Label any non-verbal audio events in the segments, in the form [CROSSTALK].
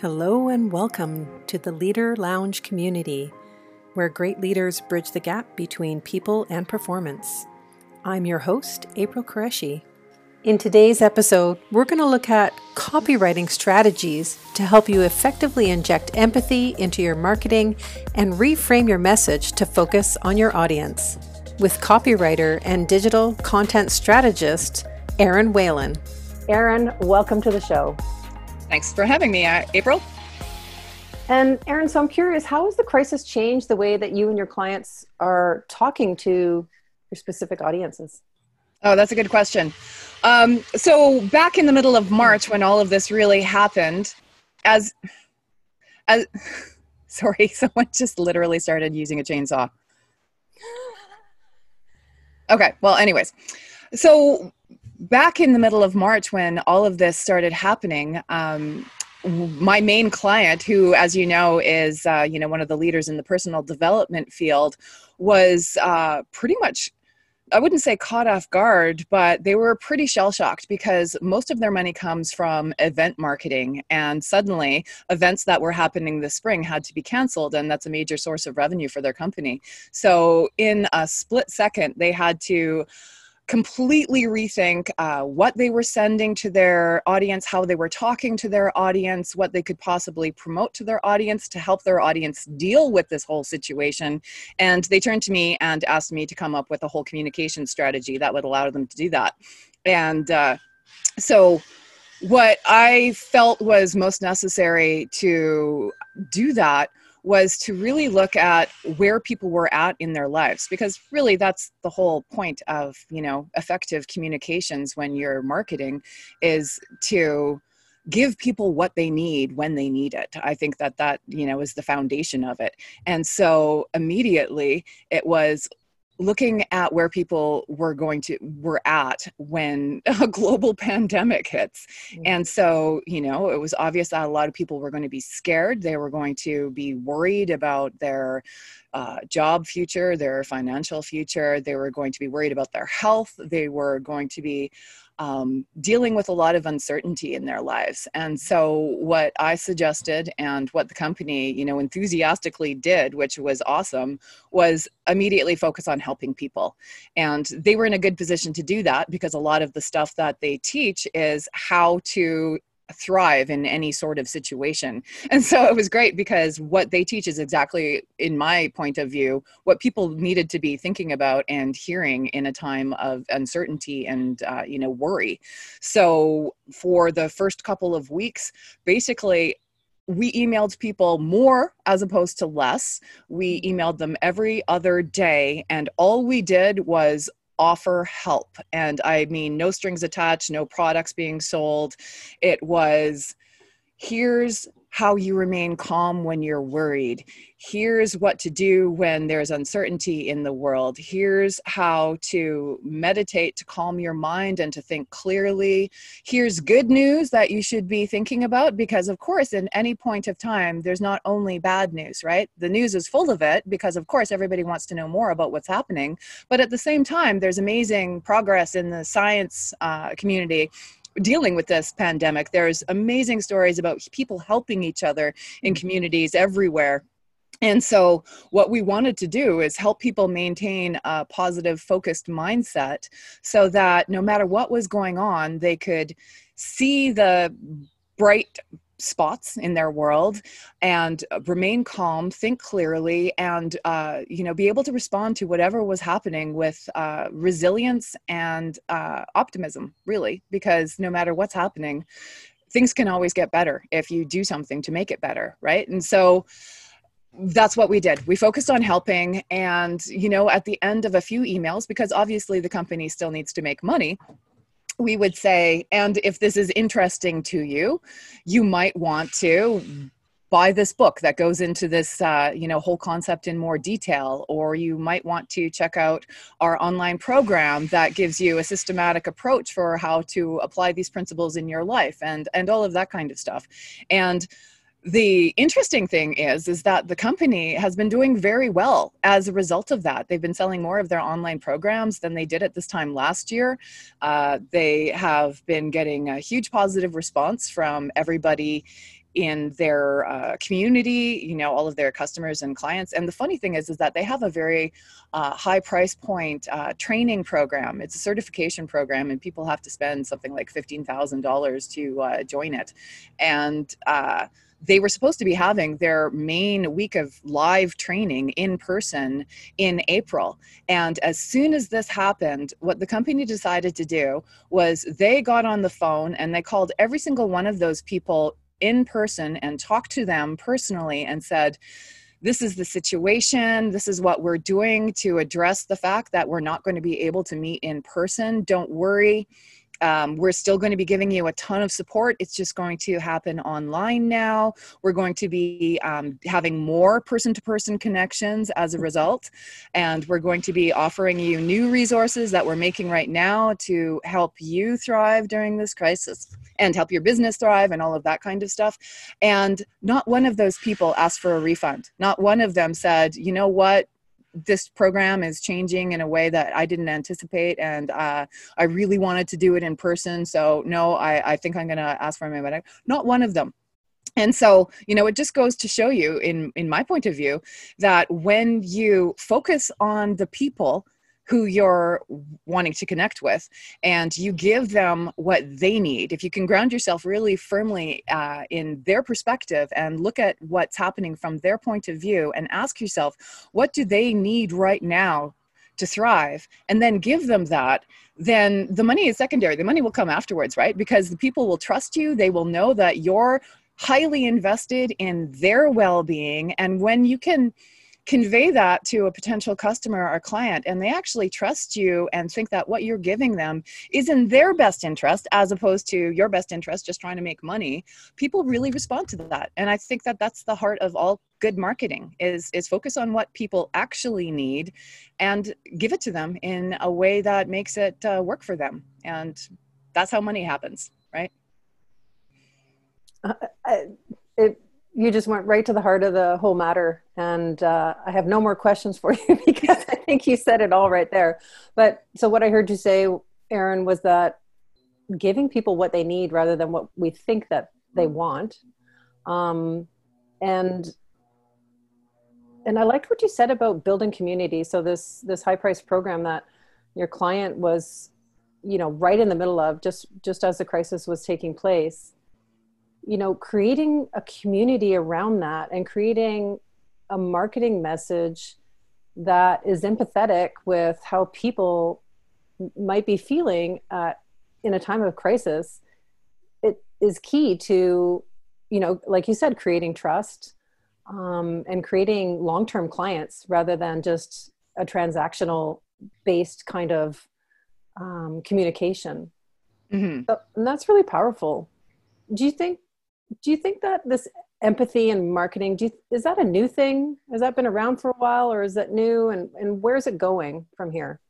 Hello and welcome to the Leader Lounge community, where great leaders bridge the gap between people and performance. I'm your host, April Qureshi. In today's episode, we're going to look at copywriting strategies to help you effectively inject empathy into your marketing and reframe your message to focus on your audience. With copywriter and digital content strategist, Erin Whalen. Erin, welcome to the show. Thanks for having me, April. And Erin, so I'm curious, how has the crisis changed the way that you and your clients are talking to your specific audiences? Oh, that's a good question. Um, so back in the middle of March, when all of this really happened, as as [LAUGHS] sorry, [LAUGHS] someone just literally started using a chainsaw. [LAUGHS] Okay, well, anyways, so back in the middle of March when all of this started happening, um, my main client, who, as you know, is uh, you know one of the leaders in the personal development field, was uh, pretty much. I wouldn't say caught off guard, but they were pretty shell shocked because most of their money comes from event marketing. And suddenly, events that were happening this spring had to be canceled, and that's a major source of revenue for their company. So, in a split second, they had to completely rethink uh, what they were sending to their audience, how they were talking to their audience, what they could possibly promote to their audience to help their audience deal with this whole situation. And they turned to me and asked me to come up with a whole communication strategy that would allow them to do that. And uh, so, what I felt was most necessary to do that was to really look at where people were at in their lives because really that's the whole point of you know effective communications when you're marketing is to give people what they need when they need it. I think that that you know is the foundation of it. And so immediately it was looking at where people were going to were at when [LAUGHS] a global pandemic hits. Mm-hmm. and so you know it was obvious that a lot of people were going to be scared. They were going to be worried about their uh, job future their financial future. They were going to be worried about their health. They were going to be um, dealing with a lot of uncertainty in their lives. And so, what I suggested and what the company, you know, enthusiastically did, which was awesome, was immediately focus on helping people. And they were in a good position to do that because a lot of the stuff that they teach is how to thrive in any sort of situation. [LAUGHS] And so it was great because what they teach is exactly, in my point of view, what people needed to be thinking about and hearing in a time of uncertainty and, uh, you know, worry. So for the first couple of weeks, basically, we emailed people more as opposed to less. We emailed them every other day, and all we did was offer help. And I mean, no strings attached, no products being sold. It was here's how you remain calm when you're worried. Here's what to do when there's uncertainty in the world. Here's how to meditate to calm your mind and to think clearly. Here's good news that you should be thinking about because, of course, in any point of time, there's not only bad news, right? The news is full of it because, of course, everybody wants to know more about what's happening. But at the same time, there's amazing progress in the science uh, community dealing with this pandemic. There's amazing stories about people helping each other in mm-hmm. communities everywhere. And so, what we wanted to do is help people maintain a positive, focused mindset so that no matter what was going on, they could see the bright spots in their world and uh, remain calm think clearly and uh, you know be able to respond to whatever was happening with uh, resilience and uh, optimism really because no matter what's happening things can always get better if you do something to make it better right and so that's what we did. We focused on helping. And, you know, at the end of a few emails, because obviously the company still needs to make money, we would say, and if this is interesting to you, you might want to buy this book that goes into this uh, you know whole concept in more detail or you might want to check out our online program that gives you a systematic approach for how to apply these principles in your life and and all of that kind of stuff. And the interesting thing is is that the company has been doing very well as a result of that. They've been selling more of their online programs than they did at this time last year. Uh, they have been getting a huge positive response from everybody in their uh, community you know all of their customers and clients. And the funny thing is is that they have a very uh, high price point uh, training program. It's a certification program and people have to spend something like $15000 to uh, join it. And uh, they were supposed to be having their main week of live training in person in April. And as soon as this happened, what the company decided to do was they got on the phone and they called every single one of those people in person and talked to them personally and said, this is the situation. This is what we're doing to address the fact that we're not going to be able to meet in person. Don't worry um, we're still going to be giving you a ton of support. It's just going to happen online now. We're going to be um, having more person to person connections as a result. And we're going to be offering you new resources that we're making right now to help you thrive during this crisis and help your business thrive and all of that kind of stuff. And not one of those people asked for a refund. Not one of them said, you know what, this program is changing in a way that I didn't anticipate, and uh, I really wanted to do it in person. So no, I, I think I'm going to ask for my money. Not one of them and so you know it just goes to show you in in my point of view that when you focus on the people who you're wanting to connect with and you give them what they need. If you can ground yourself really firmly uh, in their perspective and look at what's happening from their point of view and ask yourself what do they need right now to thrive? And then give them that then the money is secondary. The money will come afterwards right? Because the people will trust you. They will know that you're highly invested in their well-being. And when you can convey that to a potential customer or client and they actually trust you and think that what you're giving them is in their best interest as opposed to your best interest just trying to make money people really respond to that. And i think that that's the heart of all good marketing is is focus on what people actually need and give it to them in a way that makes it uh, work for them. And that's how money happens right? Uh, it you just went right to the heart of the whole matter. And uh, i have no more questions for [LAUGHS] you because i think you said it all right there. But so what i heard you say Erin was that giving people what they need rather than what we think that they want. Um, and and i liked what you said about building community. So this this high price program that your client was you know right in the middle of just just as the crisis was taking place you know creating a community around that and creating a marketing message that is empathetic with how people might be feeling uh, in a time of crisis it is key to you know like you said creating trust um, and creating long-term clients rather than just a transactional based kind of um, communication mm-hmm. so, and that's really powerful do you think do you think that this empathy and marketing do you, is that a new thing? Has that been around for a while or is that new? And, and where's it going from here?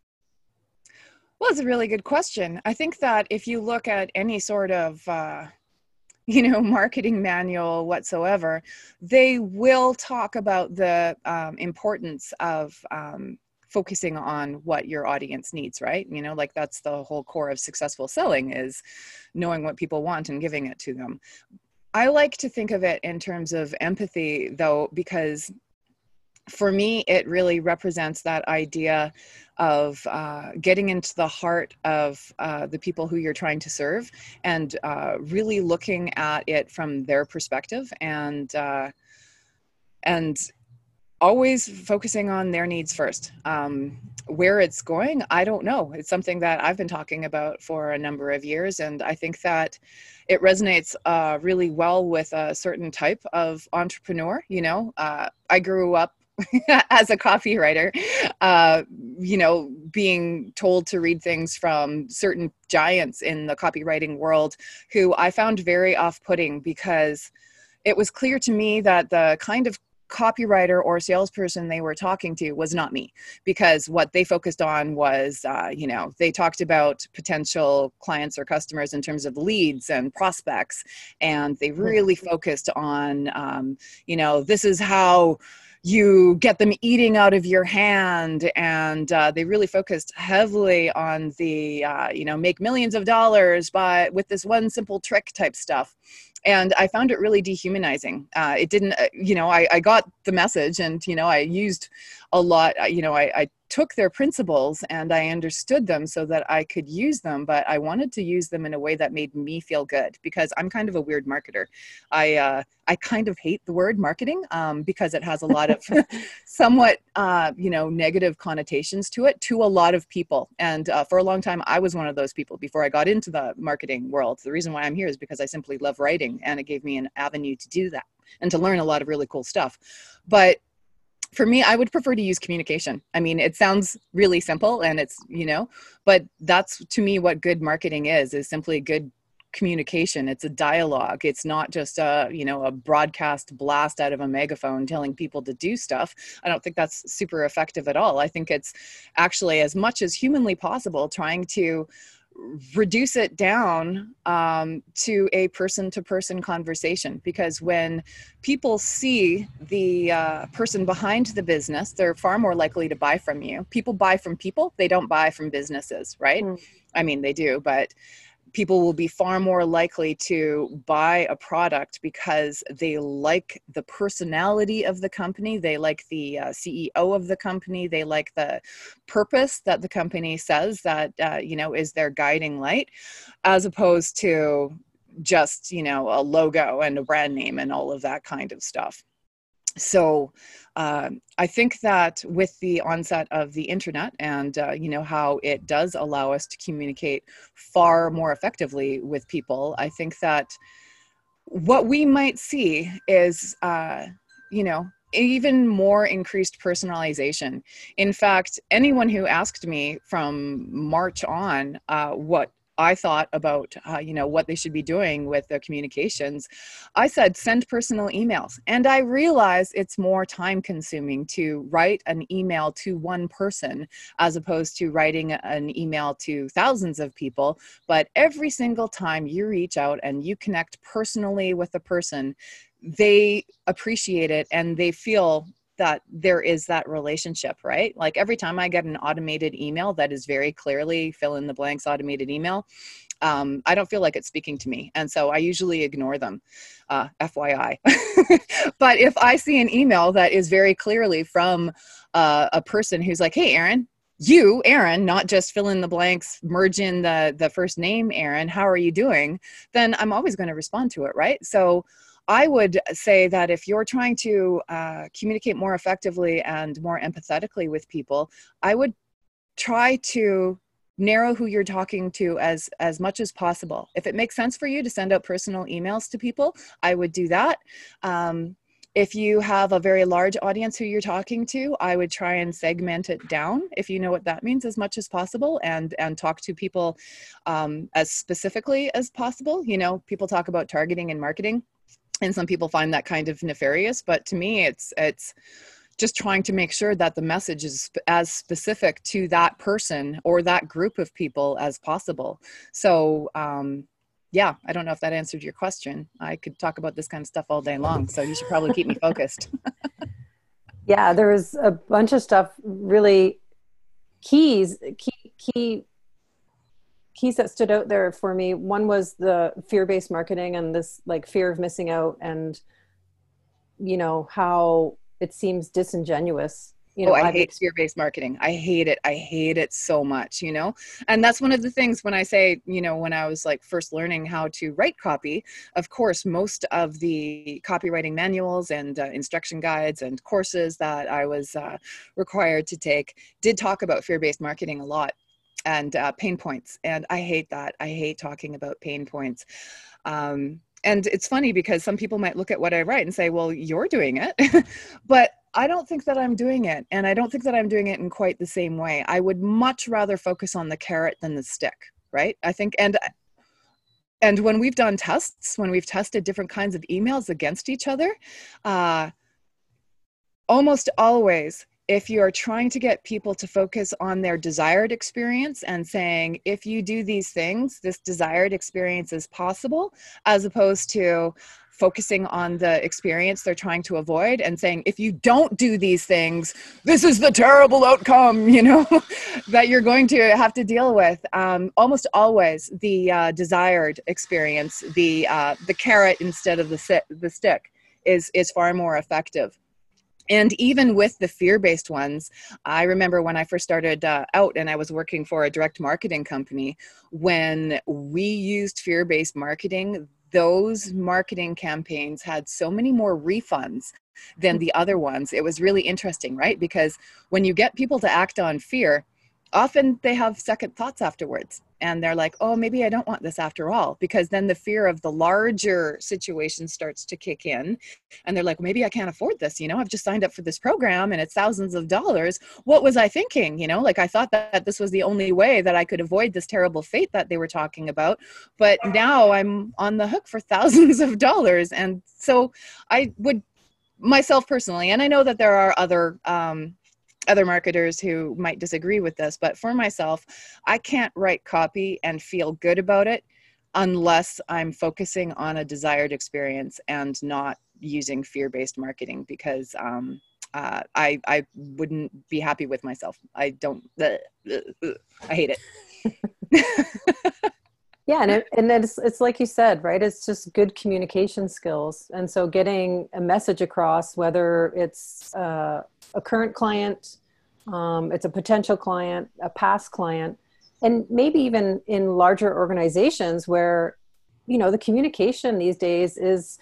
Well it's a really good question. I think that if you look at any sort of uh, [LAUGHS] you know marketing manual whatsoever they will talk about the um, importance of um, focusing on what your audience needs right? You know like that's the whole core of successful selling is knowing what people want and giving it to them I like to think of it in terms of empathy, though, because for me, it really represents that idea of uh, getting into the heart of uh, the people who you're trying to serve and uh, really looking at it from their perspective and uh, and always focusing on their needs first. Um, where it's going, I don't know. It's something that I've been talking about for a number of years, and I think that it resonates uh, really well with a certain type of entrepreneur. You know, uh, I grew up [LAUGHS] as a copywriter, uh, you know, being told to read things from certain giants in the copywriting world who I found very off putting because it was clear to me that the kind of copywriter or salesperson they were talking to was not me because what they focused on was uh, you know they talked about potential clients or customers in terms of leads and prospects and they really focused on um, you know this is how you get them eating out of your hand and uh, they really focused heavily on the uh, you know make millions of dollars by with this one simple trick type stuff and i found it really dehumanizing. Uh, it didn't uh, you know I, I got the message and you know i used a lot you know I, I took their principles and I understood them so that I could use them, but I wanted to use them in a way that made me feel good because I'm kind of a weird marketer. I uh, I kind of hate the word marketing um, because it has a lot of [LAUGHS] [LAUGHS] somewhat uh, you know negative connotations to it to a lot of people. And uh, for a long time, I was one of those people before I got into the marketing world. The reason why I'm here is because I simply love writing, and it gave me an avenue to do that and to learn a lot of really cool stuff. But for me i would prefer to use communication. I mean it sounds really simple and it's you know but that's to me what good marketing is is simply good communication. It's a dialogue. It's not just a you know a broadcast blast out of a megaphone telling people to do stuff. I don't think that's super effective at all. I think it's actually as much as humanly possible trying to reduce it down um, to a person to person conversation because when people see the uh, person behind the business they're far more likely to buy from you people buy from people they don't buy from businesses right mm. i mean they do but people will be far more likely to buy a product because they like the personality of the company they like the uh, ceo of the company they like the purpose that the company says that uh, you know is their guiding light as opposed to just you know a logo and a brand name and all of that kind of stuff so uh, I think that with the onset of the internet and uh, you know how it does allow us to communicate far more effectively with people, I think that what we might see is uh, you know even more increased personalization. In fact, anyone who asked me from March on uh, what I thought about, uh, you know, what they should be doing with their communications, I said send personal emails. And I realize it's more time consuming to write an email to one person as opposed to writing an email to thousands of people. But every single time you reach out and you connect personally with a person, they appreciate it and they feel that there is that relationship, right? Like every time I get an automated email that is very clearly fill in the blanks automated email, um, I don't feel like it's speaking to me. And so I usually ignore them, uh, FYI. [LAUGHS] but if I see an email that is very clearly from uh, a person who's like, hey, Erin, you Erin not just fill in the blanks merge in the the first name Erin how are you doing then i'm always going to respond to it right so I would say that if you're trying to uh, communicate more effectively and more empathetically with people, I would try to narrow who you're talking to as as much as possible. If it makes sense for you to send out personal emails to people, I would do that. Um, if you have a very large audience who you're talking to, I would try and segment it down, if you know what that means, as much as possible, and and talk to people um, as specifically as possible. You know, people talk about targeting and marketing and some people find that kind of nefarious but to me it's it's just trying to make sure that the message is as specific to that person or that group of people as possible. So um, yeah i don't know if that answered your question. I could talk about this kind of stuff all day long so you should probably keep me focused. [LAUGHS] Yeah there was a bunch of stuff really keys key key keys that stood out there for me one was the fear-based marketing and this like fear of missing out and you know how it seems disingenuous you know, oh, I hate fear-based marketing. I hate it. I hate it so much, you know? And that's one of the things when I say, you know, when I was like first learning how to write copy, of course, most of the copywriting manuals and uh, instruction guides and courses that I was uh, required to take did talk about fear-based marketing a lot and uh, pain points. And I hate that. I hate talking about pain points. Um, and it's funny because some people might look at what I write and say, well, you're doing it. [LAUGHS] but I don't think that I'm doing it. And I don't think that I'm doing it in quite the same way. I would much rather focus on the carrot than the stick, right? I think, and and when we've done tests when we've tested different kinds of emails against each other uh, almost always if you're trying to get people to focus on their desired experience and saying, if you do these things, this desired experience is possible, as opposed to focusing on the experience they're trying to avoid and saying if you don't do these things this is the terrible outcome [LAUGHS] you know [LAUGHS] that you're going to have to deal with. Um, almost always the uh, desired experience the uh, the carrot instead of the, si- the stick is is far more effective and even with the fear-based ones i remember when i first started uh, out and i was working for a direct marketing company when we used fear-based marketing those marketing campaigns had so many more refunds than the other ones. It was really interesting, right? Because when you get people to act on fear, often they have second thoughts afterwards. And they're like oh maybe i don't want this after all because then the fear of the larger situation starts to kick in. And they're like maybe i can't afford this you know? I've just signed up for this program and it's thousands of dollars. What was i thinking you know? Like i thought that this was the only way that i could avoid this terrible fate that they were talking about. But now i'm on the hook for [LAUGHS] thousands of dollars. And so i would myself personally and i know that there are other um, other marketers who might disagree with this, but for myself, I can't write copy and feel good about it unless I'm focusing on a desired experience and not using fear based marketing because um, uh, I, I wouldn't be happy with myself. I don't, I hate it. [LAUGHS] yeah and, it, and it's, it's like you said right it's just good communication skills and so getting a message across whether it's uh, a current client, um, it's a potential client, a past client, and maybe even in larger organizations where, you know, the communication these days is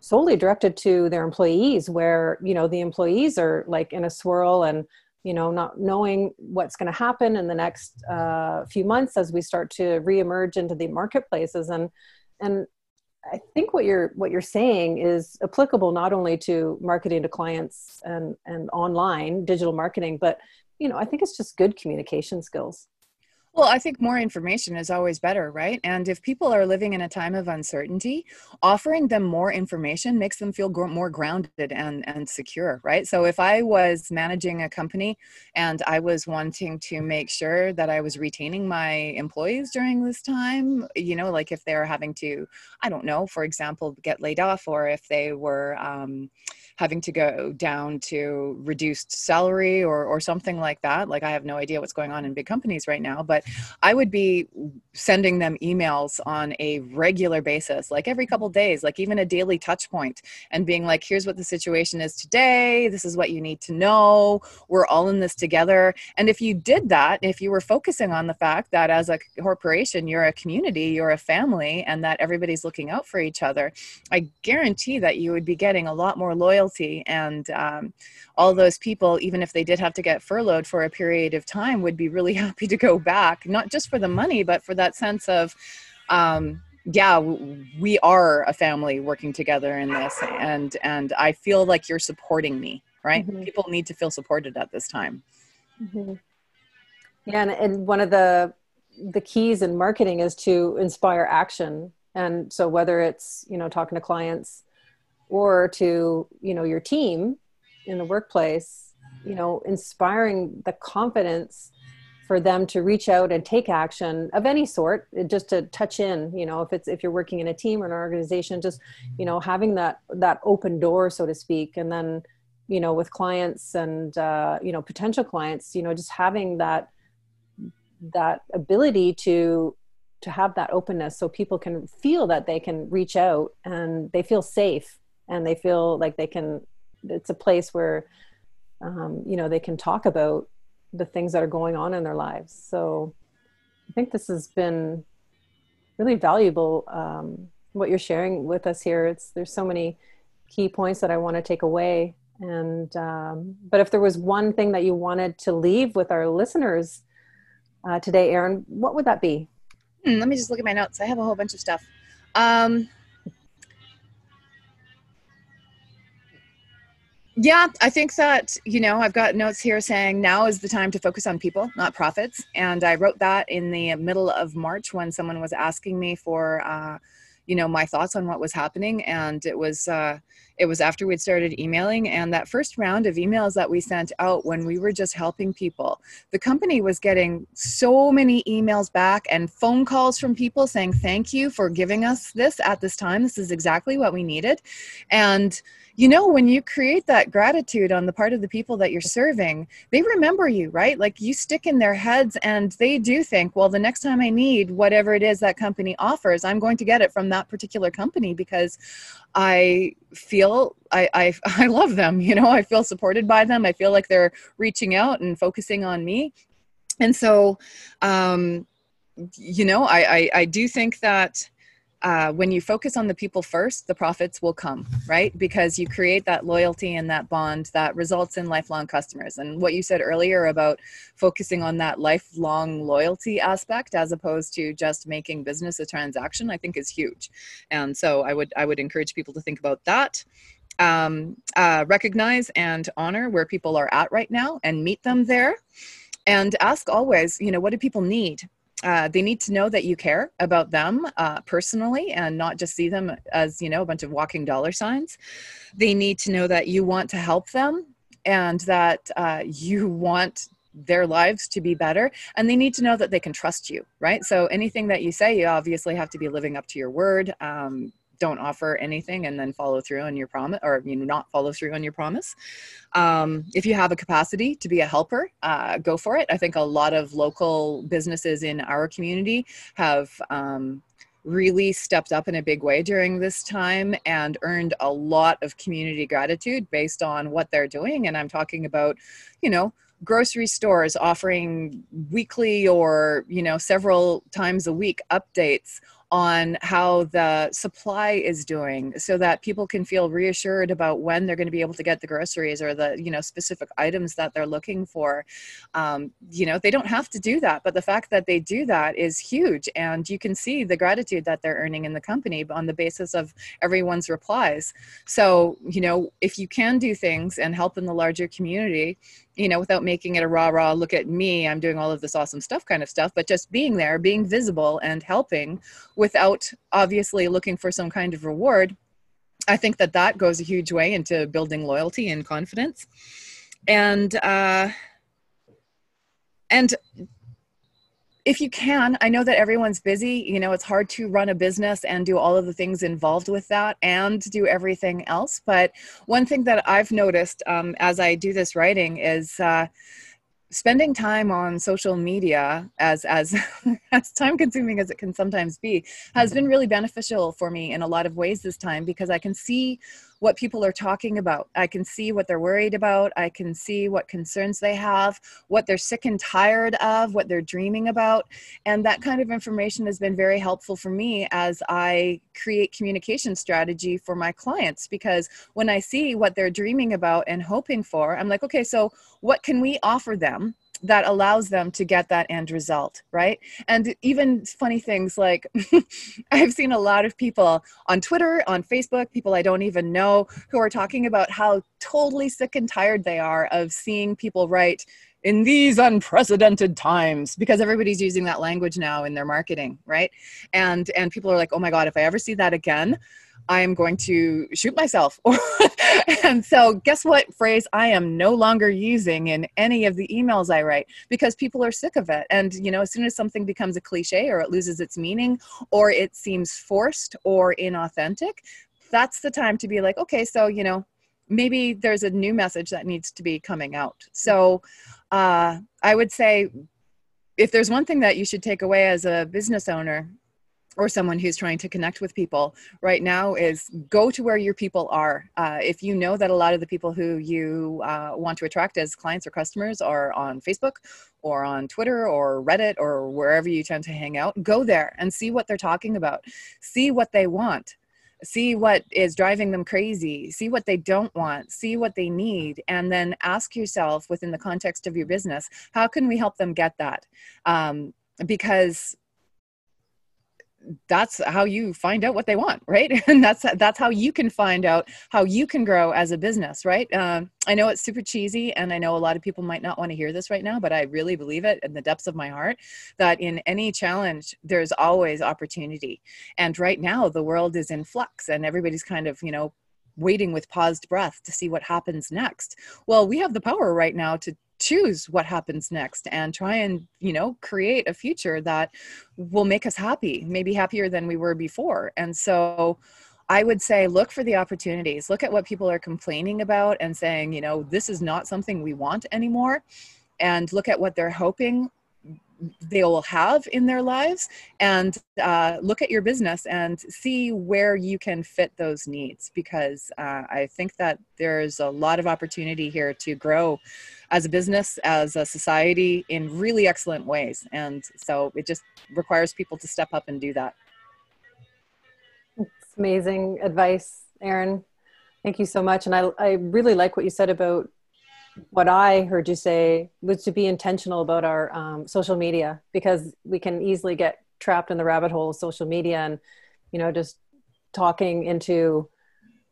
solely directed to their employees, where, you know, the employees are like in a swirl and, you know, not knowing what's going to happen in the next uh, few months as we start to reemerge into the marketplaces. And, and I think what you're what you're saying is applicable not only to marketing to clients and and online digital marketing, but you know I think it's just good communication skills. Well, I think more information is always better, right? And if people are living in a time of uncertainty, offering them more information makes them feel more grounded and, and secure, right? So if I was managing a company and I was wanting to make sure that I was retaining my employees during this time, you know, like if they're having to, I don't know, for example, get laid off or if they were, um, having to go down to reduced salary or, or something like that. Like I have no idea what's going on in big companies right now, but mm-hmm. I would be sending them emails on a regular basis, like every couple days, like even a daily touch point and being like, here's what the situation is today. This is what you need to know. We're all in this together. And if you did that, if you were focusing on the fact that as a corporation, you're a community, you're a family, and that everybody's looking out for each other, I guarantee that you would be getting a lot more loyal loyalty and um, all those people even if they did have to get furloughed for a period of time would be really [LAUGHS] happy to go back not just for the money but for that sense of um, yeah we are a family working together in this. And and i feel like you're supporting me right? Mm-hmm. people need to feel supported at this time. Mm-hmm. yeah and, and one of the the keys in marketing is to inspire action. And so whether it's you know talking to clients or to you know your team in the workplace you know inspiring the confidence for them to reach out and take action of any sort just to touch in you know if it's if you're working in a team or an organization just you know having that that open door so to speak. And then you know with clients and uh, you know potential clients you know just having that that ability to to have that openness so people can feel that they can reach out and they feel safe and they feel like they can it's a place where um, you know they can talk about the things that are going on in their lives. So i think this has been really valuable um, what you're sharing with us here. It's there's so many key points that i want to take away. And um, but if there was one thing that you wanted to leave with our listeners uh, today erin what would that be? Hmm, let me just look at my notes. I have a whole bunch of stuff. Um, Yeah, I think that, you know, I've got notes here saying now is the time to focus on people, not profits. And I wrote that in the middle of March when someone was asking me for, uh, you know, my thoughts on what was happening. And it was, uh, it was after we'd started emailing and that first round of emails that we sent out when we were just helping people the company was getting so many emails back and phone calls from people saying thank you for giving us this at this time this is exactly what we needed and you know when you create that gratitude on the part of the people that you're serving they remember you right? Like you stick in their heads and they do think well the next time i need whatever it is that company offers i'm going to get it from that particular company because i feel I, I [LAUGHS] i love them you know? I feel supported by them. I feel like they're reaching out and focusing on me. And so um you know i i, I do think that uh, when you focus on the people first, the profits will come, right? Because you create that loyalty and that bond that results in lifelong customers. And what you said earlier about focusing on that lifelong loyalty aspect as opposed to just making business a transaction, I think is huge. And so I would I would encourage people to think about that. Um, uh, recognize and honor where people are at right now and meet them there and ask always you know what do people need uh, they need to know that you care about them uh, personally and not just see them as you know a bunch of walking dollar signs. They need to know that you want to help them and that uh, you want their lives to be better. And they need to know that they can trust you right? So anything that you say you obviously have to be living up to your word um, don't offer anything and then follow through on your promise or you know not follow through on your promise. Um, if you have a capacity to be a helper uh, go for it. I think a lot of local businesses in our community have um, really stepped up in a big way during this time and earned a lot of community gratitude based on what they're doing. And i'm talking about you know grocery stores offering weekly or you know several times a week updates on how the supply is doing so that people can feel reassured about when they're going to be able to get the groceries or the you know specific items that they're looking for. Um, you know they don't have to do that but the fact that they do that is huge and you can see the gratitude that they're earning in the company on the basis of everyone's replies. So you know if you can do things and help in the larger community you know, without making it a rah rah, look at me, I'm doing all of this awesome stuff kind of stuff, but just being there, being visible and helping without obviously looking for some kind of reward. I think that that goes a huge way into building loyalty and confidence. And, uh, and if you can, I know that everyone's busy. You know, it's hard to run a business and do all of the things involved with that and do everything else. But one thing that I've noticed um, as I do this writing is uh, spending time on social media as as [LAUGHS] as time consuming as it can sometimes be has mm-hmm. been really beneficial for me in a lot of ways this time because i can see what people are talking about. I can see what they're worried about. I can see what concerns they have what they're sick and tired of what they're dreaming about. And that kind of information has been very helpful for me as i create communication strategy for my clients. Because when i see what they're dreaming about and hoping for i'm like okay so what can we offer them that allows them to get that end result, right? And even funny things like [LAUGHS] I've seen a lot of people on Twitter, on Facebook, people I don't even know, who are talking about how totally sick and tired they are of seeing people write in these unprecedented times because everybody's using that language now in their marketing right and and people are like oh my god if i ever see that again I am going to shoot myself. [LAUGHS] and so, guess what phrase I am no longer using in any of the emails I write because people are sick of it. And, you know, as soon as something becomes a cliche or it loses its meaning or it seems forced or inauthentic, that's the time to be like, okay, so, you know, maybe there's a new message that needs to be coming out. So, uh, I would say if there's one thing that you should take away as a business owner or someone who's trying to connect with people right now is go to where your people are. Uh, if you know that a lot of the people who you uh, want to attract as clients or customers are on Facebook or on Twitter or Reddit or wherever you tend to hang out, go there and see what they're talking about. See what they want. See what is driving them crazy. See what they don't want. See what they need. And then ask yourself within the context of your business, how can we help them get that? Um, because that's how you find out what they want right? [LAUGHS] And that's that's how you can find out how you can grow as a business right? Um, i know it's super cheesy and i know a lot of people might not want to hear this right now but i really believe it in the depths of my heart that in any challenge there's always opportunity. And right now the world is in flux and everybody's kind of you know waiting with paused breath to see what happens next. Well, we have the power right now to choose what happens next and try and you know create a future that will make us happy maybe happier than we were before and so I would say look for the opportunities. Look at what people are complaining about and saying, you know, this is not something we want anymore. And look at what they're hoping they will have in their lives and uh, look at your business and see where you can fit those needs because uh, I think that there's a lot of opportunity here to grow as a business, as a society in really excellent ways. And so it just requires people to step up and do that. It's amazing advice, Erin. Thank you so much. And I, I really like what you said about what I heard you say was to be intentional about our um, social media because we can easily get trapped in the rabbit hole of social media and, you know, just talking into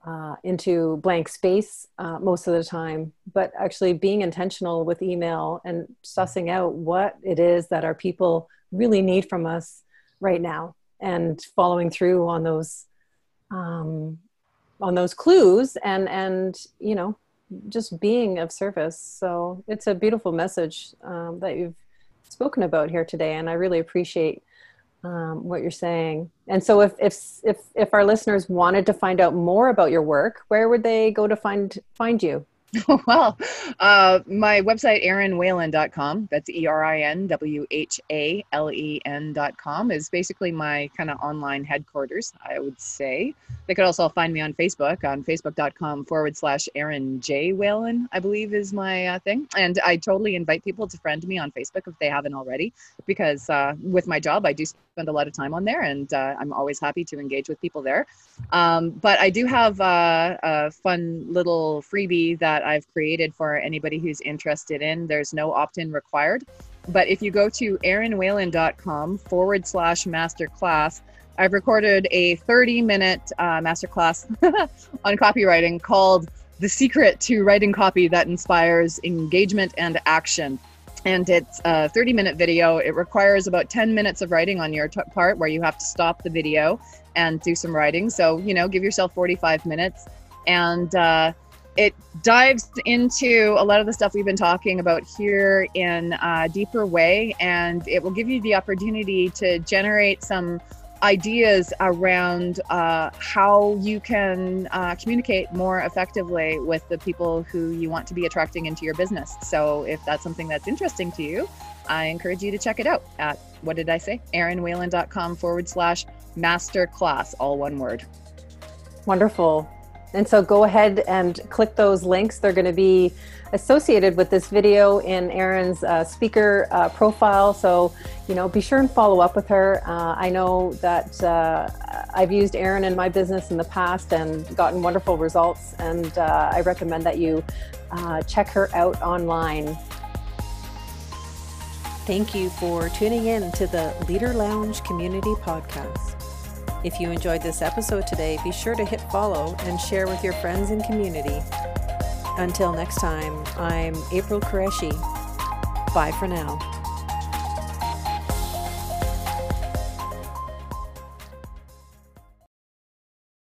uh, into blank space uh, most of the time, but actually being intentional with email and sussing out what it is that our people really need from us right now and following through on those um, on those clues and and you know just being of service. So it's a beautiful message um, that you've spoken about here today and i really appreciate um, what you're saying. And so if, if if if our listeners wanted to find out more about your work where would they go to find find you [LAUGHS] well, uh, my website, erinwhalen.com, that's E R I N W H A L E N.com, is basically my kind of online headquarters, I would say. They could also find me on Facebook on facebook.com forward slash Erin J. Whalen, I believe is my uh, thing. And I totally invite people to friend me on Facebook if they haven't already, because uh, with my job, I do spend a lot of time on there and uh, I'm always happy to engage with people there. Um, but I do have uh, a fun little freebie that I've created for anybody who's interested in. There's no opt in required. But if you go to erinwhalen.com forward slash masterclass, I've recorded a 30 minute uh, masterclass [LAUGHS] on copywriting called The Secret to Writing Copy That Inspires Engagement and Action. And it's a 30 minute video. It requires about 10 minutes of writing on your t- part where you have to stop the video and do some writing. So, you know, give yourself 45 minutes. And uh, it dives into a lot of the stuff we've been talking about here in a deeper way. And it will give you the opportunity to generate some ideas around uh, how you can uh, communicate more effectively with the people who you want to be attracting into your business. So, if that's something that's interesting to you, I encourage you to check it out at what did I say? erinwhalen.com forward slash master class, all one word. Wonderful. And so go ahead and click those links. They're going to be associated with this video in Erin's uh, speaker uh, profile. So, you know, be sure and follow up with her. Uh, I know that uh, I've used Erin in my business in the past and gotten wonderful results. And uh, I recommend that you uh, check her out online. Thank you for tuning in to the Leader Lounge Community Podcast. If you enjoyed this episode today, be sure to hit follow and share with your friends and community. Until next time, I'm April Qureshi. Bye for now.